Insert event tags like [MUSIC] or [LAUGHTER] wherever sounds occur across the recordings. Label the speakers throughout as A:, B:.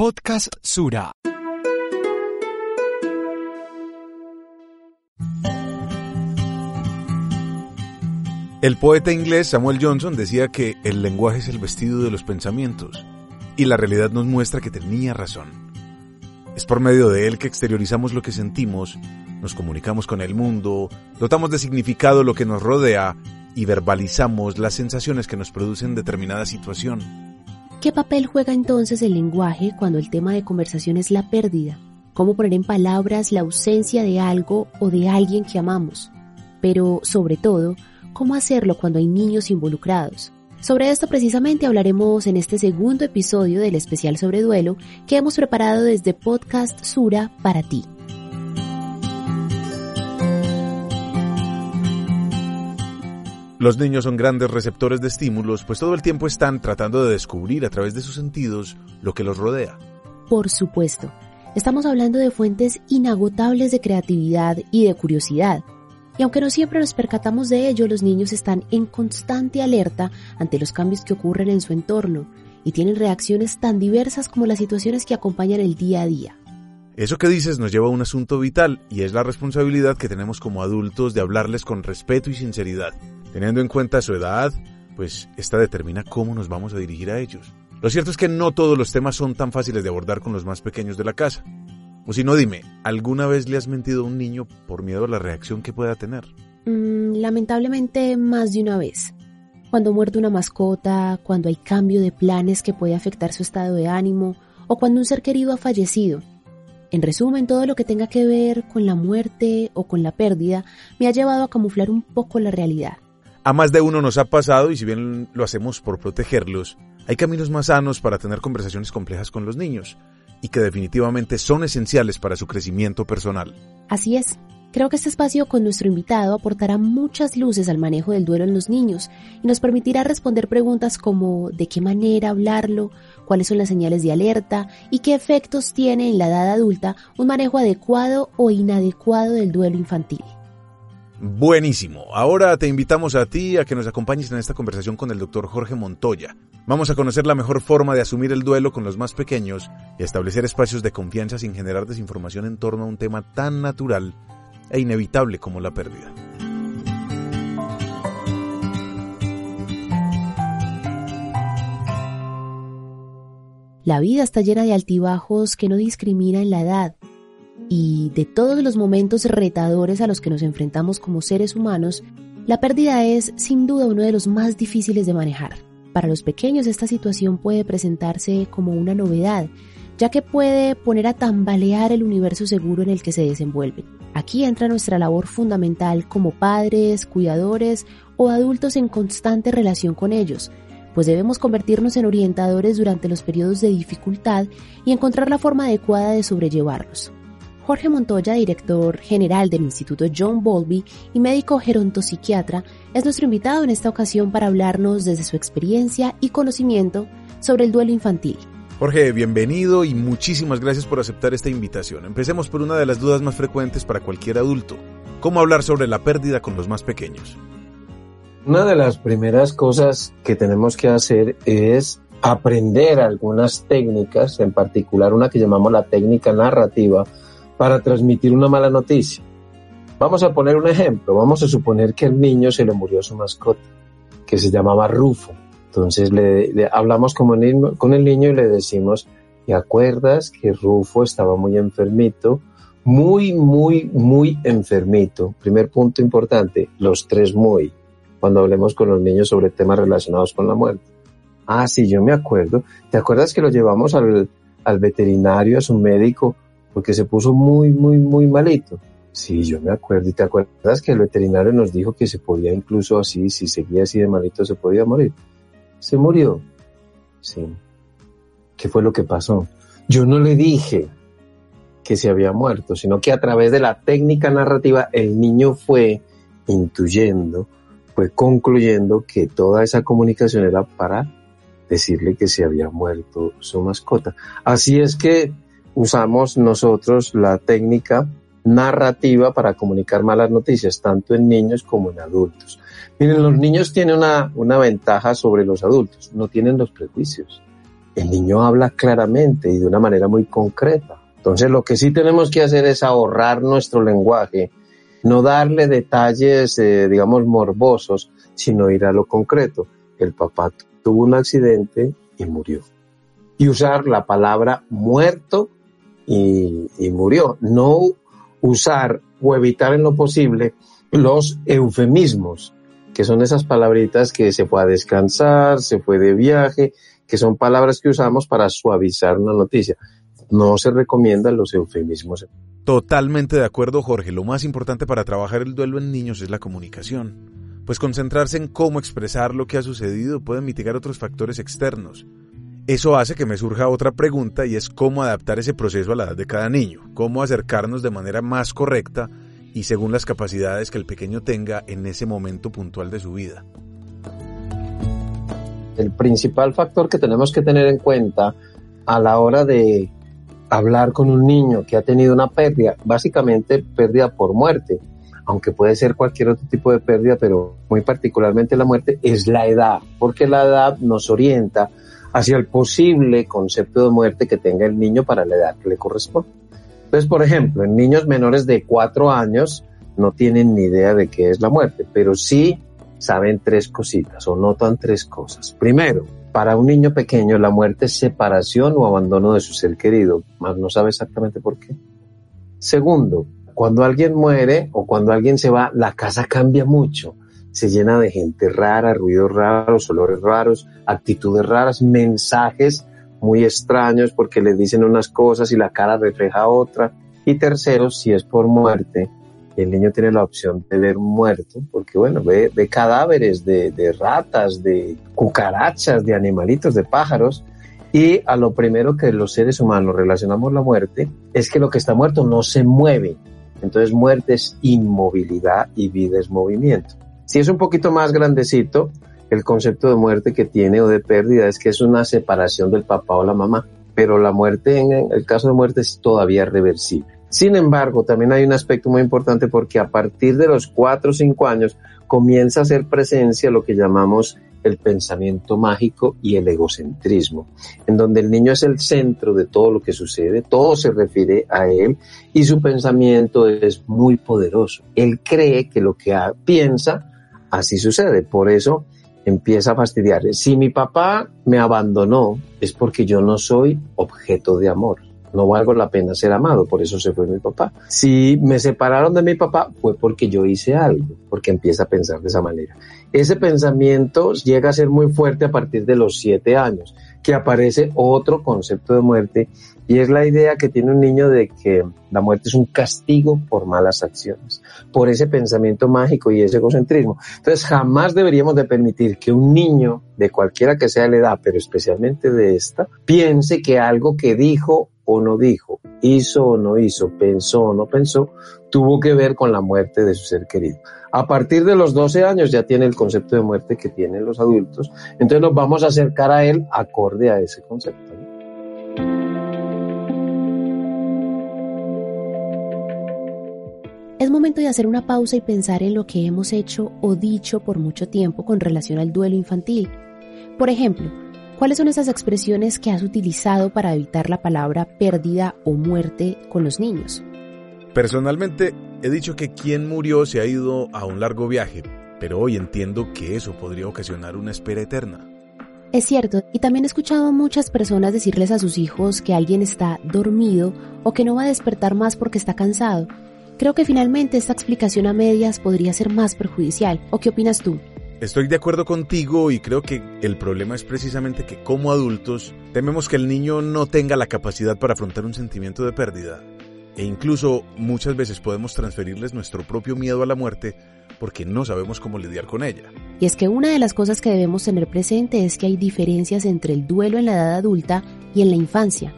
A: Podcast Sura.
B: El poeta inglés Samuel Johnson decía que el lenguaje es el vestido de los pensamientos, y la realidad nos muestra que tenía razón. Es por medio de él que exteriorizamos lo que sentimos, nos comunicamos con el mundo, dotamos de significado lo que nos rodea y verbalizamos las sensaciones que nos producen determinada situación.
C: ¿Qué papel juega entonces el lenguaje cuando el tema de conversación es la pérdida? ¿Cómo poner en palabras la ausencia de algo o de alguien que amamos? Pero, sobre todo, ¿cómo hacerlo cuando hay niños involucrados? Sobre esto precisamente hablaremos en este segundo episodio del especial sobre duelo que hemos preparado desde Podcast Sura para ti.
B: Los niños son grandes receptores de estímulos, pues todo el tiempo están tratando de descubrir a través de sus sentidos lo que los rodea.
C: Por supuesto, estamos hablando de fuentes inagotables de creatividad y de curiosidad. Y aunque no siempre nos percatamos de ello, los niños están en constante alerta ante los cambios que ocurren en su entorno y tienen reacciones tan diversas como las situaciones que acompañan el día a día.
B: Eso que dices nos lleva a un asunto vital y es la responsabilidad que tenemos como adultos de hablarles con respeto y sinceridad. Teniendo en cuenta su edad, pues esta determina cómo nos vamos a dirigir a ellos. Lo cierto es que no todos los temas son tan fáciles de abordar con los más pequeños de la casa. O si no, dime, ¿alguna vez le has mentido a un niño por miedo a la reacción que pueda tener?
C: Mm, lamentablemente más de una vez. Cuando muerde una mascota, cuando hay cambio de planes que puede afectar su estado de ánimo o cuando un ser querido ha fallecido. En resumen, todo lo que tenga que ver con la muerte o con la pérdida me ha llevado a camuflar un poco la realidad.
B: A más de uno nos ha pasado y si bien lo hacemos por protegerlos, hay caminos más sanos para tener conversaciones complejas con los niños y que definitivamente son esenciales para su crecimiento personal.
C: Así es. Creo que este espacio con nuestro invitado aportará muchas luces al manejo del duelo en los niños y nos permitirá responder preguntas como de qué manera hablarlo, cuáles son las señales de alerta y qué efectos tiene en la edad adulta un manejo adecuado o inadecuado del duelo infantil.
B: Buenísimo. Ahora te invitamos a ti a que nos acompañes en esta conversación con el doctor Jorge Montoya. Vamos a conocer la mejor forma de asumir el duelo con los más pequeños y establecer espacios de confianza sin generar desinformación en torno a un tema tan natural e inevitable como la pérdida.
C: La vida está llena de altibajos que no discrimina en la edad y de todos los momentos retadores a los que nos enfrentamos como seres humanos, la pérdida es sin duda uno de los más difíciles de manejar. Para los pequeños esta situación puede presentarse como una novedad, ya que puede poner a tambalear el universo seguro en el que se desenvuelven. Aquí entra nuestra labor fundamental como padres, cuidadores o adultos en constante relación con ellos, pues debemos convertirnos en orientadores durante los periodos de dificultad y encontrar la forma adecuada de sobrellevarlos. Jorge Montoya, director general del Instituto John Bowlby y médico gerontopsiquiatra, es nuestro invitado en esta ocasión para hablarnos desde su experiencia y conocimiento sobre el duelo infantil.
B: Jorge, bienvenido y muchísimas gracias por aceptar esta invitación. Empecemos por una de las dudas más frecuentes para cualquier adulto. ¿Cómo hablar sobre la pérdida con los más pequeños?
D: Una de las primeras cosas que tenemos que hacer es aprender algunas técnicas, en particular una que llamamos la técnica narrativa, para transmitir una mala noticia. Vamos a poner un ejemplo. Vamos a suponer que al niño se le murió su mascota, que se llamaba Rufo. Entonces le, hablamos con el, el niño y le decimos, ¿te acuerdas que Rufo estaba muy enfermito? Muy, muy, muy enfermito. Primer punto importante, los tres muy, cuando hablemos con los niños sobre temas relacionados con la muerte. Ah, sí, yo me acuerdo. ¿Te acuerdas que lo llevamos al veterinario, a su médico? Porque se puso muy, muy, muy malito. Sí, yo me acuerdo. ¿Y te acuerdas que el veterinario nos dijo que se podía incluso así, si seguía así de malito, se podía morir? Se murió. Sí. ¿Qué fue lo que pasó? yo no le dije que se había muerto, sino que a través de la técnica narrativa el niño fue intuyendo, fue concluyendo que toda esa comunicación era para decirle que se había muerto su mascota. Así es que usamos nosotros la técnica narrativa para comunicar malas noticias, tanto en niños como en adultos. Miren, los niños tienen una, una ventaja sobre los adultos, no tienen los prejuicios. El niño habla claramente y de una manera muy concreta. Entonces lo que sí tenemos que hacer es ahorrar nuestro lenguaje, no darle detalles, eh, digamos, morbosos, sino ir a lo concreto. El papá tuvo un accidente y murió. Y usar la palabra muerto y, murió. No usar o evitar en lo posible los eufemismos, que son esas palabritas que se fue a descansar, se fue de viaje, que son palabras que usamos para suavizar una noticia. No se recomiendan los eufemismos.
B: Totalmente de acuerdo, Jorge. Lo más importante para trabajar el duelo en niños es la comunicación. Pues concentrarse en cómo expresar lo que ha sucedido puede mitigar otros factores externos. Eso hace que me surja otra pregunta y es cómo adaptar ese proceso a la edad de cada niño, cómo acercarnos de manera más correcta y según las capacidades que el pequeño tenga en ese momento puntual de su vida.
D: El principal factor que tenemos que tener en cuenta a la hora de hablar con un niño que ha tenido una pérdida, básicamente pérdida por muerte, aunque puede ser cualquier otro tipo de pérdida, pero muy particularmente la muerte, es la edad, porque la edad nos orienta hacia el posible concepto de muerte que tenga el niño para la edad que le corresponde. Entonces, por ejemplo, en niños menores de cuatro años no tienen ni idea de qué es la muerte, pero sí saben tres cositas o notan tres cosas. Primero, para un niño pequeño la muerte es separación o abandono de su ser querido, más no sabe exactamente por qué. Segundo, cuando alguien muere o cuando alguien se va, la casa cambia mucho se llena de gente rara, ruidos raros, olores raros, actitudes raras, mensajes muy extraños porque le dicen unas cosas y la cara refleja otra. Y tercero, si es por muerte, el niño tiene la opción de ver muerto, porque bueno, ve, cadáveres de, de ratas, de cucarachas, de animalitos, de pájaros, y a lo primero que los seres humanos relacionamos la muerte es que lo que está muerto no se mueve. Entonces muerte es inmovilidad y vida es movimiento. Si es un poquito más grandecito, el concepto de muerte que tiene o de pérdida es que es una separación del papá o la mamá, pero la muerte en el caso de muerte es todavía reversible. Sin embargo, también hay un aspecto muy importante porque a partir de los 4 o 5 años comienza a hacer presencia lo que llamamos el pensamiento mágico y el egocentrismo, en donde el niño es el centro de todo lo que sucede, todo se refiere a él y su pensamiento es muy poderoso. Él cree que lo que piensa así sucede. Por eso empieza a fastidiar. Si mi papá me abandonó, es porque yo no soy objeto de amor. No valgo la pena ser amado, por eso se fue mi papá. Si me separaron de mi papá, fue porque yo hice algo, porque empieza a pensar de esa manera. Ese pensamiento llega a ser muy fuerte a partir de los siete años, que aparece otro concepto de muerte y es la idea que tiene un niño de que la muerte es un castigo por malas acciones, por ese pensamiento mágico y ese egocentrismo. Entonces jamás deberíamos de permitir que un niño, de cualquiera que sea la edad, pero especialmente de esta, piense que algo que dijo o no dijo, hizo o no hizo, pensó o no pensó, tuvo que ver con la muerte de su ser querido. A partir de los 12 años ya tiene el concepto de muerte que tienen los adultos, entonces nos vamos a acercar a él acorde a ese concepto.
C: Es momento de hacer una pausa y pensar en lo que hemos hecho o dicho por mucho tiempo con relación al duelo infantil. Por ejemplo, ¿cuáles son esas expresiones que has utilizado para evitar la palabra pérdida o muerte con los niños?
B: Personalmente, he dicho que quien murió se ha ido a un largo viaje, pero hoy entiendo que eso podría ocasionar una espera eterna.
C: Es cierto, y también he escuchado a muchas personas decirles a sus hijos que alguien está dormido o que no va a despertar más porque está cansado, Creo que finalmente esta explicación a medias podría ser más perjudicial. ¿O qué opinas tú?
B: Estoy de acuerdo contigo y creo que el problema es precisamente que como adultos tememos que el niño no tenga la capacidad para afrontar un sentimiento de pérdida. E incluso muchas veces podemos transferirles nuestro propio miedo a la muerte porque no sabemos cómo lidiar con ella.
C: Y es que una de las cosas que debemos tener presente es que hay diferencias entre el duelo en la edad adulta y en la infancia.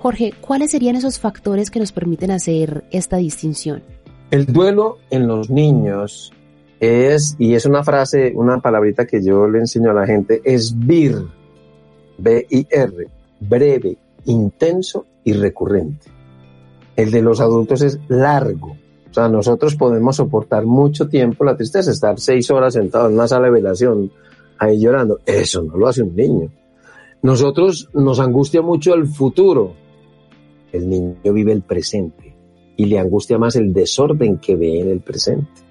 C: Jorge, ¿cuáles serían esos factores que nos permiten hacer esta distinción?
D: El duelo en los niños es, y es una frase, una palabrita que yo le enseño a la gente, es BIR, B-I-R, breve, intenso y recurrente. El de los adultos es largo. O sea, nosotros podemos soportar mucho tiempo la tristeza, estar seis horas sentados en una sala de velación ahí llorando. Eso no lo hace un niño. Nosotros nos angustia mucho el futuro. El niño vive el presente y le angustia más el desorden que ve en el presente.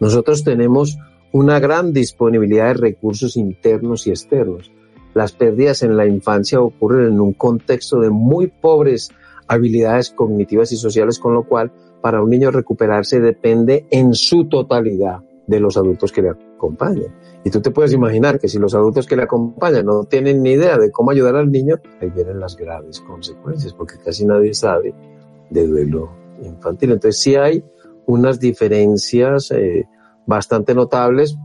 D: Nosotros tenemos una gran disponibilidad de recursos internos y externos. Las pérdidas en la infancia ocurren en un contexto de muy pobres habilidades cognitivas y sociales, con lo cual para un niño recuperarse depende en su totalidad de los adultos que le acompañan. Y tú te puedes imaginar que si los adultos que le acompañan no tienen ni idea de cómo ayudar al niño, ahí vienen las graves consecuencias, porque casi nadie sabe de duelo infantil. Entonces sí hay unas diferencias eh, bastante notables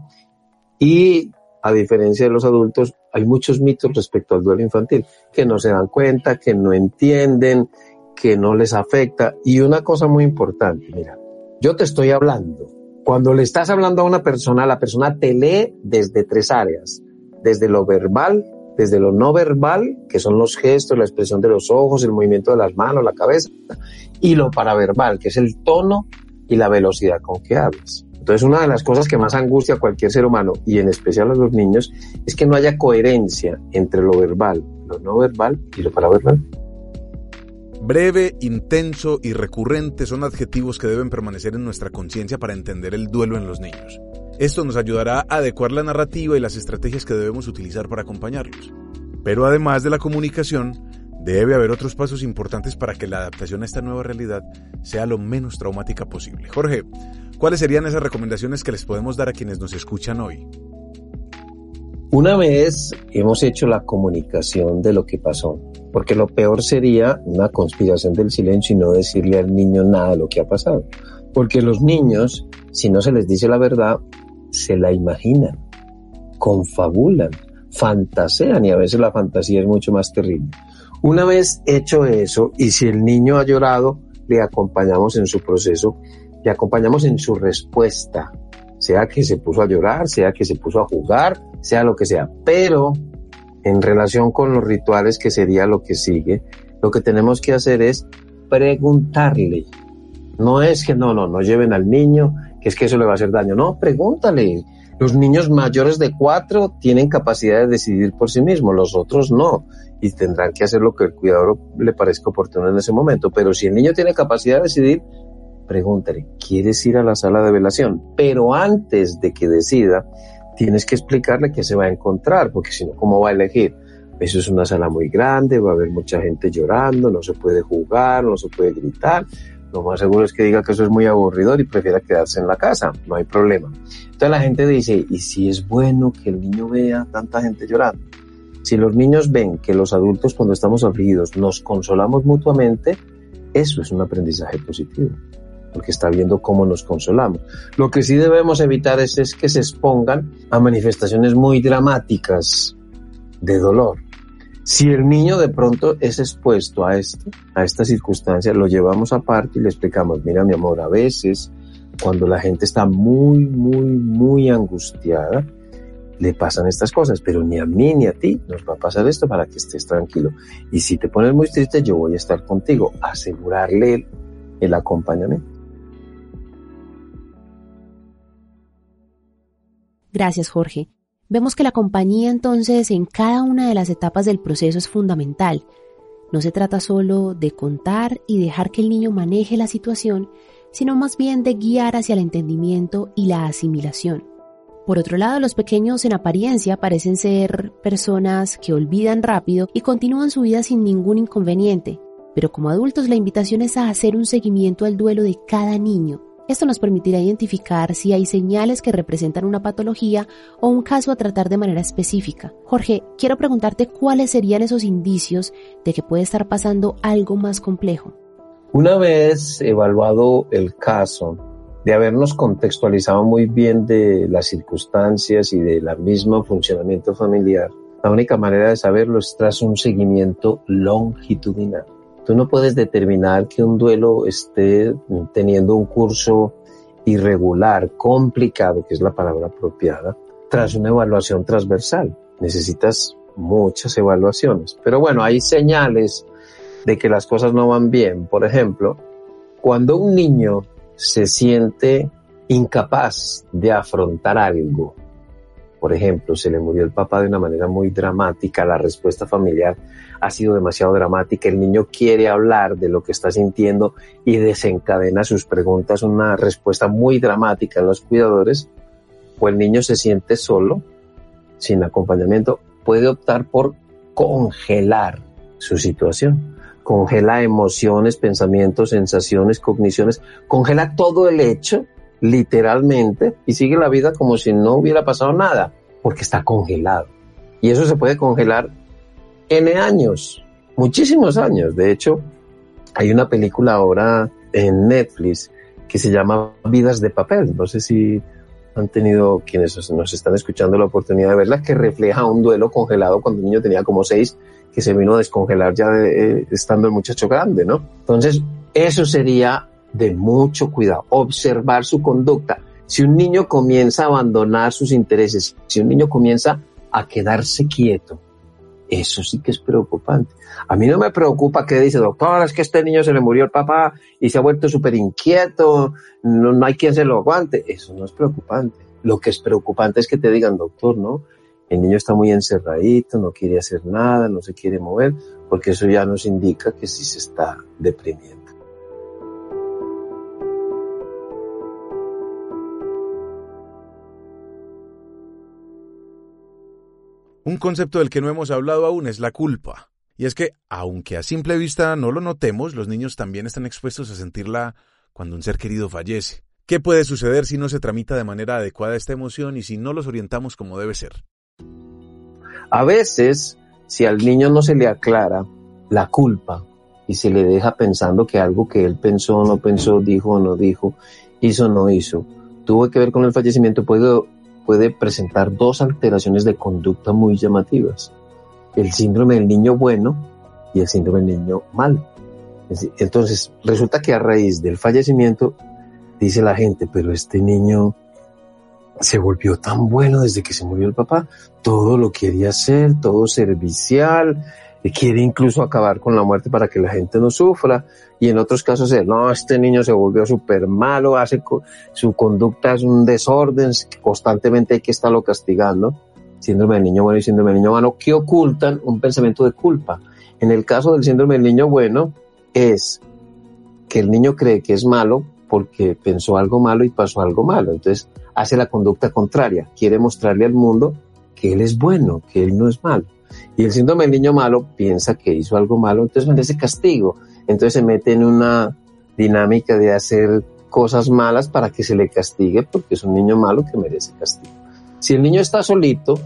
D: y a diferencia de los adultos, hay muchos mitos respecto al duelo infantil, que no se dan cuenta, que no entienden, que no les afecta. Y una cosa muy importante, mira, yo te estoy hablando. Cuando le estás hablando a una persona, la persona te lee desde tres áreas, desde lo verbal, desde lo no verbal, que son los gestos, la expresión de los ojos, el movimiento de las manos, la cabeza, y lo paraverbal, que es el tono y la velocidad con que hablas. Entonces, una de las cosas que más angustia a cualquier ser humano, y en especial a los niños, es que no haya coherencia entre lo verbal, lo no verbal y lo paraverbal.
B: Breve, intenso y recurrente son adjetivos que deben permanecer en nuestra conciencia para entender el duelo en los niños. Esto nos ayudará a adecuar la narrativa y las estrategias que debemos utilizar para acompañarlos. Pero además de la comunicación, debe haber otros pasos importantes para que la adaptación a esta nueva realidad sea lo menos traumática posible. Jorge, ¿Cuáles serían esas recomendaciones que les podemos dar a quienes nos escuchan hoy?
D: Una vez hemos hecho la comunicación de lo que pasó, porque lo peor sería una conspiración del silencio y no decirle al niño nada de lo que ha pasado. Porque los niños, si no se les dice la verdad, se la imaginan, confabulan, fantasean y a veces la fantasía es mucho más terrible. Una vez hecho eso y si el niño ha llorado, le acompañamos en su proceso le acompañamos en su respuesta, sea que se puso a llorar, sea que se puso a jugar, sea lo que sea. Pero en relación con los rituales, que sería lo que sigue, lo que tenemos que hacer es preguntarle. No es que no, no, no lleven al niño, que es que eso le va a hacer daño. No, pregúntale. Los niños mayores de cuatro tienen capacidad de decidir por sí mismos, los otros no. Y tendrán que hacer lo que el cuidador le parezca oportuno en ese momento. Pero si el niño tiene capacidad de decidir, pregúntale, ¿quieres ir a la sala de velación? Pero antes de que decida, tienes que explicarle qué se va a encontrar, porque si no, ¿cómo va a elegir? Eso es una sala muy grande, va a haber mucha gente llorando, no se puede jugar, no se puede gritar. Lo más seguro es que diga que eso es muy aburridor y prefiera quedarse en la casa, no hay problema. Entonces la gente dice, ¿y si es bueno que el niño vea tanta gente llorando? Si los niños ven que los adultos cuando estamos afligidos nos consolamos mutuamente, eso es un aprendizaje positivo porque está viendo cómo nos consolamos. Lo que sí debemos evitar es, es que se expongan a manifestaciones muy dramáticas de dolor. Si el niño de pronto es expuesto a esto, a esta circunstancia, lo llevamos aparte y le explicamos, mira mi amor, a veces cuando la gente está muy, muy, muy angustiada, le pasan estas cosas, pero ni a mí ni a ti nos va a pasar esto para que estés tranquilo. Y si te pones muy triste, yo voy a estar contigo, asegurarle el acompañamiento.
C: Gracias, Jorge. Vemos que la compañía entonces en cada una de las etapas del proceso es fundamental. No se trata solo de contar y dejar que el niño maneje la situación, sino más bien de guiar hacia el entendimiento y la asimilación. Por otro lado, los pequeños en apariencia parecen ser personas que olvidan rápido y continúan su vida sin ningún inconveniente, pero como adultos la invitación es a hacer un seguimiento al duelo de cada niño, esto nos permitirá identificar si hay señales que representan una patología o un caso a tratar de manera específica. Jorge, quiero preguntarte cuáles serían esos indicios de que puede estar pasando algo más complejo.
D: Una vez evaluado el caso, de habernos contextualizado muy bien de las circunstancias y del mismo funcionamiento familiar, la única manera de saberlo es tras un seguimiento longitudinal. Tú no puedes determinar que un duelo esté teniendo un curso irregular, complicado, que es la palabra apropiada, tras una evaluación transversal. Necesitas muchas evaluaciones. Pero bueno, hay señales de que las cosas no van bien. Por ejemplo, cuando un niño se siente incapaz de afrontar algo, por ejemplo, se le murió el papá de una manera muy dramática, la respuesta familiar ha sido demasiado dramática, el niño quiere hablar de lo que está sintiendo y desencadena sus preguntas, una respuesta muy dramática en los cuidadores, o el niño se siente solo, sin acompañamiento, puede optar por congelar su situación. Congela emociones, pensamientos, sensaciones, cogniciones, congela todo el hecho literalmente, y sigue la vida como si no hubiera pasado nada, porque está congelado. Y eso se puede congelar N años, muchísimos años. De hecho, hay una película ahora en Netflix que se llama Vidas de Papel. No sé si han tenido quienes nos están escuchando la oportunidad de verla, que refleja un duelo congelado cuando el niño tenía como seis, que se vino a descongelar ya eh, estando el muchacho grande, ¿no? Entonces, eso sería de mucho cuidado, observar su conducta. Si un niño comienza a abandonar sus intereses, si un niño comienza a quedarse quieto, eso sí que es preocupante. A mí no me preocupa que dice, doctor, es que este niño se le murió el papá y se ha vuelto súper inquieto, no, no hay quien se lo aguante. Eso no es preocupante. Lo que es preocupante es que te digan, doctor, ¿no? El niño está muy encerradito, no quiere hacer nada, no se quiere mover, porque eso ya nos indica que sí se está deprimiendo.
B: Un concepto del que no hemos hablado aún es la culpa. Y es que, aunque a simple vista no lo notemos, los niños también están expuestos a sentirla cuando un ser querido fallece. ¿Qué puede suceder si no se tramita de manera adecuada esta emoción y si no los orientamos como debe ser?
D: A veces, si al niño no se le aclara la culpa y se le deja pensando que algo que él pensó, no pensó, dijo o no dijo, hizo o no hizo, tuvo que ver con el fallecimiento, puede puede presentar dos alteraciones de conducta muy llamativas. El síndrome del niño bueno y el síndrome del niño malo. Entonces, resulta que a raíz del fallecimiento, dice la gente, pero este niño se volvió tan bueno desde que se murió el papá, todo lo quería hacer, todo servicial, quiere incluso acabar con la muerte para que la gente no sufra. Y en otros casos es, no, este niño se volvió súper malo, hace, su conducta es un desorden, constantemente hay que estarlo castigando. Síndrome del niño bueno y síndrome del niño malo, que ocultan un pensamiento de culpa. En el caso del síndrome del niño bueno, es que el niño cree que es malo porque pensó algo malo y pasó algo malo. Entonces hace la conducta contraria, quiere mostrarle al mundo que él es bueno, que él no es malo. Y el síndrome del niño malo piensa que hizo algo malo, entonces merece castigo. Entonces se mete en una dinámica de hacer cosas malas para que se le castigue porque es un niño malo que merece castigo. Si el niño está solito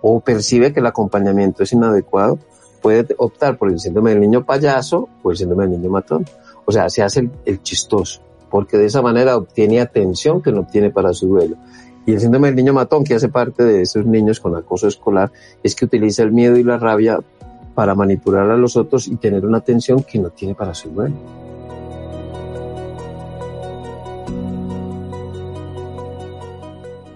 D: o percibe que el acompañamiento es inadecuado, puede optar por el síndrome del niño payaso o el síndrome del niño matón. O sea, se hace el, el chistoso, porque de esa manera obtiene atención que no obtiene para su duelo. Y el síndrome del niño matón, que hace parte de esos niños con acoso escolar, es que utiliza el miedo y la rabia para manipular a los otros y tener una atención que no tiene para su duelo.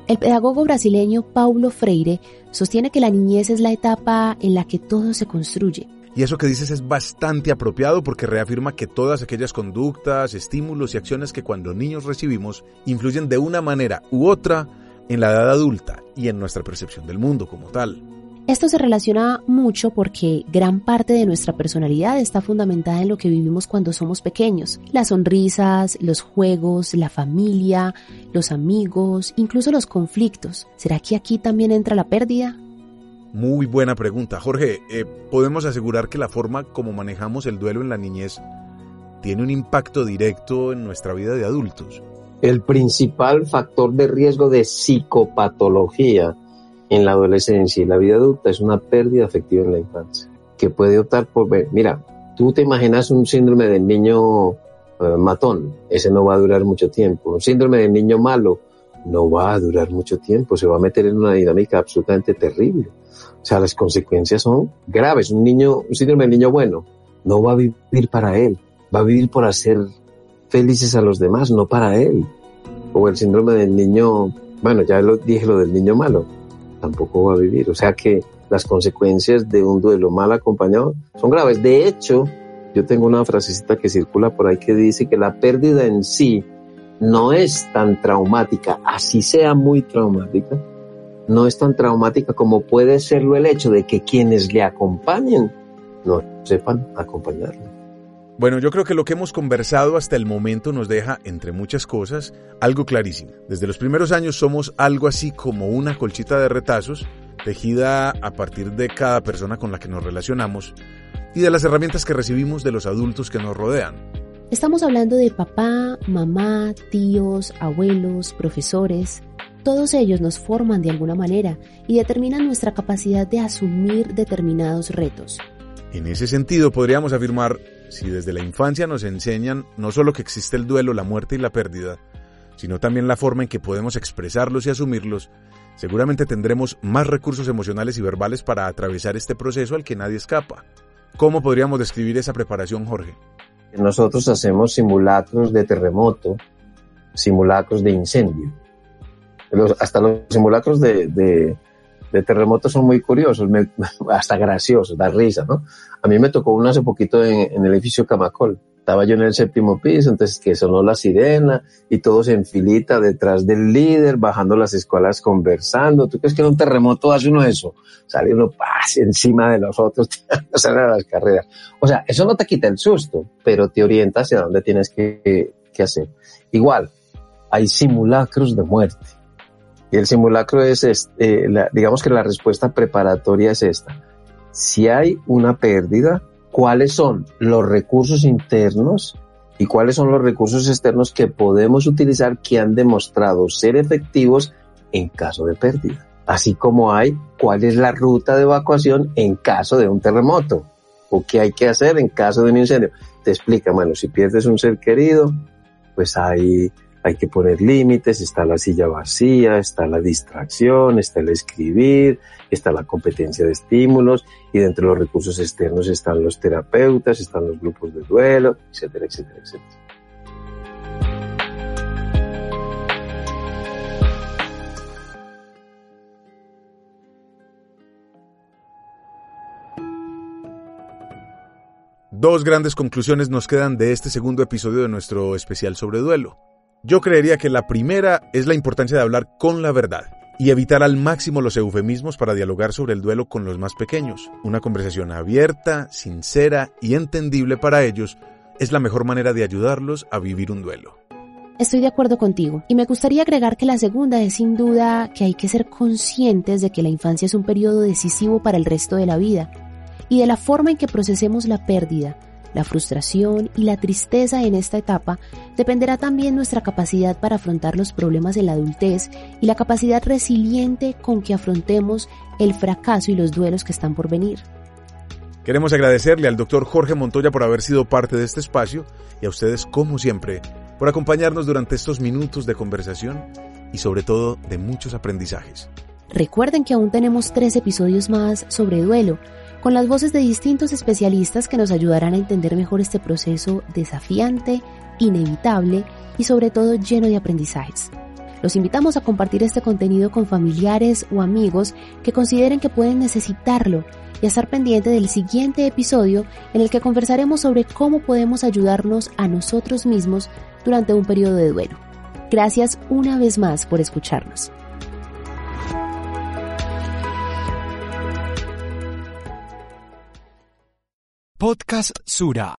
C: El pedagogo brasileño Paulo Freire sostiene que la niñez es la etapa en la que todo se construye.
B: Y eso que dices es bastante apropiado porque reafirma que todas aquellas conductas, estímulos y acciones que cuando niños recibimos influyen de una manera u otra en la edad adulta y en nuestra percepción del mundo como tal.
C: Esto se relaciona mucho porque gran parte de nuestra personalidad está fundamentada en lo que vivimos cuando somos pequeños. Las sonrisas, los juegos, la familia, los amigos, incluso los conflictos. ¿Será que aquí también entra la pérdida?
B: Muy buena pregunta. Jorge, eh, ¿podemos asegurar que la forma como manejamos el duelo en la niñez tiene un impacto directo en nuestra vida de adultos?
D: El principal factor de riesgo de psicopatología en la adolescencia y la vida adulta es una pérdida afectiva en la infancia, que puede optar por mira, tú te imaginas un síndrome del niño eh, matón, ese no va a durar mucho tiempo, un síndrome del niño malo, no va a durar mucho tiempo, se va a meter en una dinámica absolutamente terrible. O sea, las consecuencias son graves. Un niño, un síndrome del niño bueno, no va a vivir para él, va a vivir por hacer felices a los demás, no para él. O el síndrome del niño, bueno, ya lo dije lo del niño malo, tampoco va a vivir. O sea que las consecuencias de un duelo mal acompañado son graves. De hecho, yo tengo una frasecita que circula por ahí que dice que la pérdida en sí no es tan traumática, así sea muy traumática, no es tan traumática como puede serlo el hecho de que quienes le acompañen no sepan acompañarlo.
B: Bueno, yo creo que lo que hemos conversado hasta el momento nos deja, entre muchas cosas, algo clarísimo. Desde los primeros años somos algo así como una colchita de retazos, tejida a partir de cada persona con la que nos relacionamos y de las herramientas que recibimos de los adultos que nos rodean.
C: Estamos hablando de papá, mamá, tíos, abuelos, profesores. Todos ellos nos forman de alguna manera y determinan nuestra capacidad de asumir determinados retos.
B: En ese sentido, podríamos afirmar, si desde la infancia nos enseñan no solo que existe el duelo, la muerte y la pérdida, sino también la forma en que podemos expresarlos y asumirlos, seguramente tendremos más recursos emocionales y verbales para atravesar este proceso al que nadie escapa. ¿Cómo podríamos describir esa preparación, Jorge?
D: Nosotros hacemos simulacros de terremoto, simulacros de incendio. hasta los simulacros de, de terremotos son muy curiosos, [LAUGHS] hasta graciosos, da risa, ¿no? A mí me tocó uno hace poquito en, el edificio Camacol. Estaba yo en el séptimo piso, entonces que sonó la sirena y todos en filita detrás del líder, bajando las escuelas conversando. ¿Tú crees que en un terremoto hace uno eso? Sale uno paz encima de los otros, [LAUGHS] sale a las carreras. O sea, eso no te quita el susto, pero te orienta hacia dónde tienes que, que hacer. Igual, hay simulacros de muerte y el simulacro es, este, digamos que la respuesta preparatoria es esta. Si hay una pérdida, ¿cuáles son los recursos internos y cuáles son los recursos externos que podemos utilizar que han demostrado ser efectivos en caso de pérdida? Así como hay cuál es la ruta de evacuación en caso de un terremoto o qué hay que hacer en caso de un incendio. Te explica, bueno, si pierdes un ser querido, pues hay hay que poner límites, está la silla vacía, está la distracción, está el escribir, está la competencia de estímulos y dentro de los recursos externos están los terapeutas, están los grupos de duelo, etcétera, etcétera, etcétera.
B: Dos grandes conclusiones nos quedan de este segundo episodio de nuestro especial sobre duelo. Yo creería que la primera es la importancia de hablar con la verdad y evitar al máximo los eufemismos para dialogar sobre el duelo con los más pequeños. Una conversación abierta, sincera y entendible para ellos es la mejor manera de ayudarlos a vivir un duelo.
C: Estoy de acuerdo contigo y me gustaría agregar que la segunda es sin duda que hay que ser conscientes de que la infancia es un periodo decisivo para el resto de la vida y de la forma en que procesemos la pérdida, la frustración y la tristeza en esta etapa dependerá también nuestra capacidad para afrontar los problemas en la adultez y la capacidad resiliente con que afrontemos el fracaso y los duelos que están por venir.
B: Queremos agradecerle al doctor Jorge Montoya por haber sido parte de este espacio y a ustedes, como siempre, por acompañarnos durante estos minutos de conversación y sobre todo de muchos aprendizajes.
C: Recuerden que aún tenemos tres episodios más sobre duelo con las voces de distintos especialistas que nos ayudarán a entender mejor este proceso desafiante, inevitable y sobre todo lleno de aprendizajes. Los invitamos a compartir este contenido con familiares o amigos que consideren que pueden necesitarlo y a estar pendiente del siguiente episodio en el que conversaremos sobre cómo podemos ayudarnos a nosotros mismos durante un periodo de duelo. Gracias una vez más por escucharnos.
A: Podcast Sura.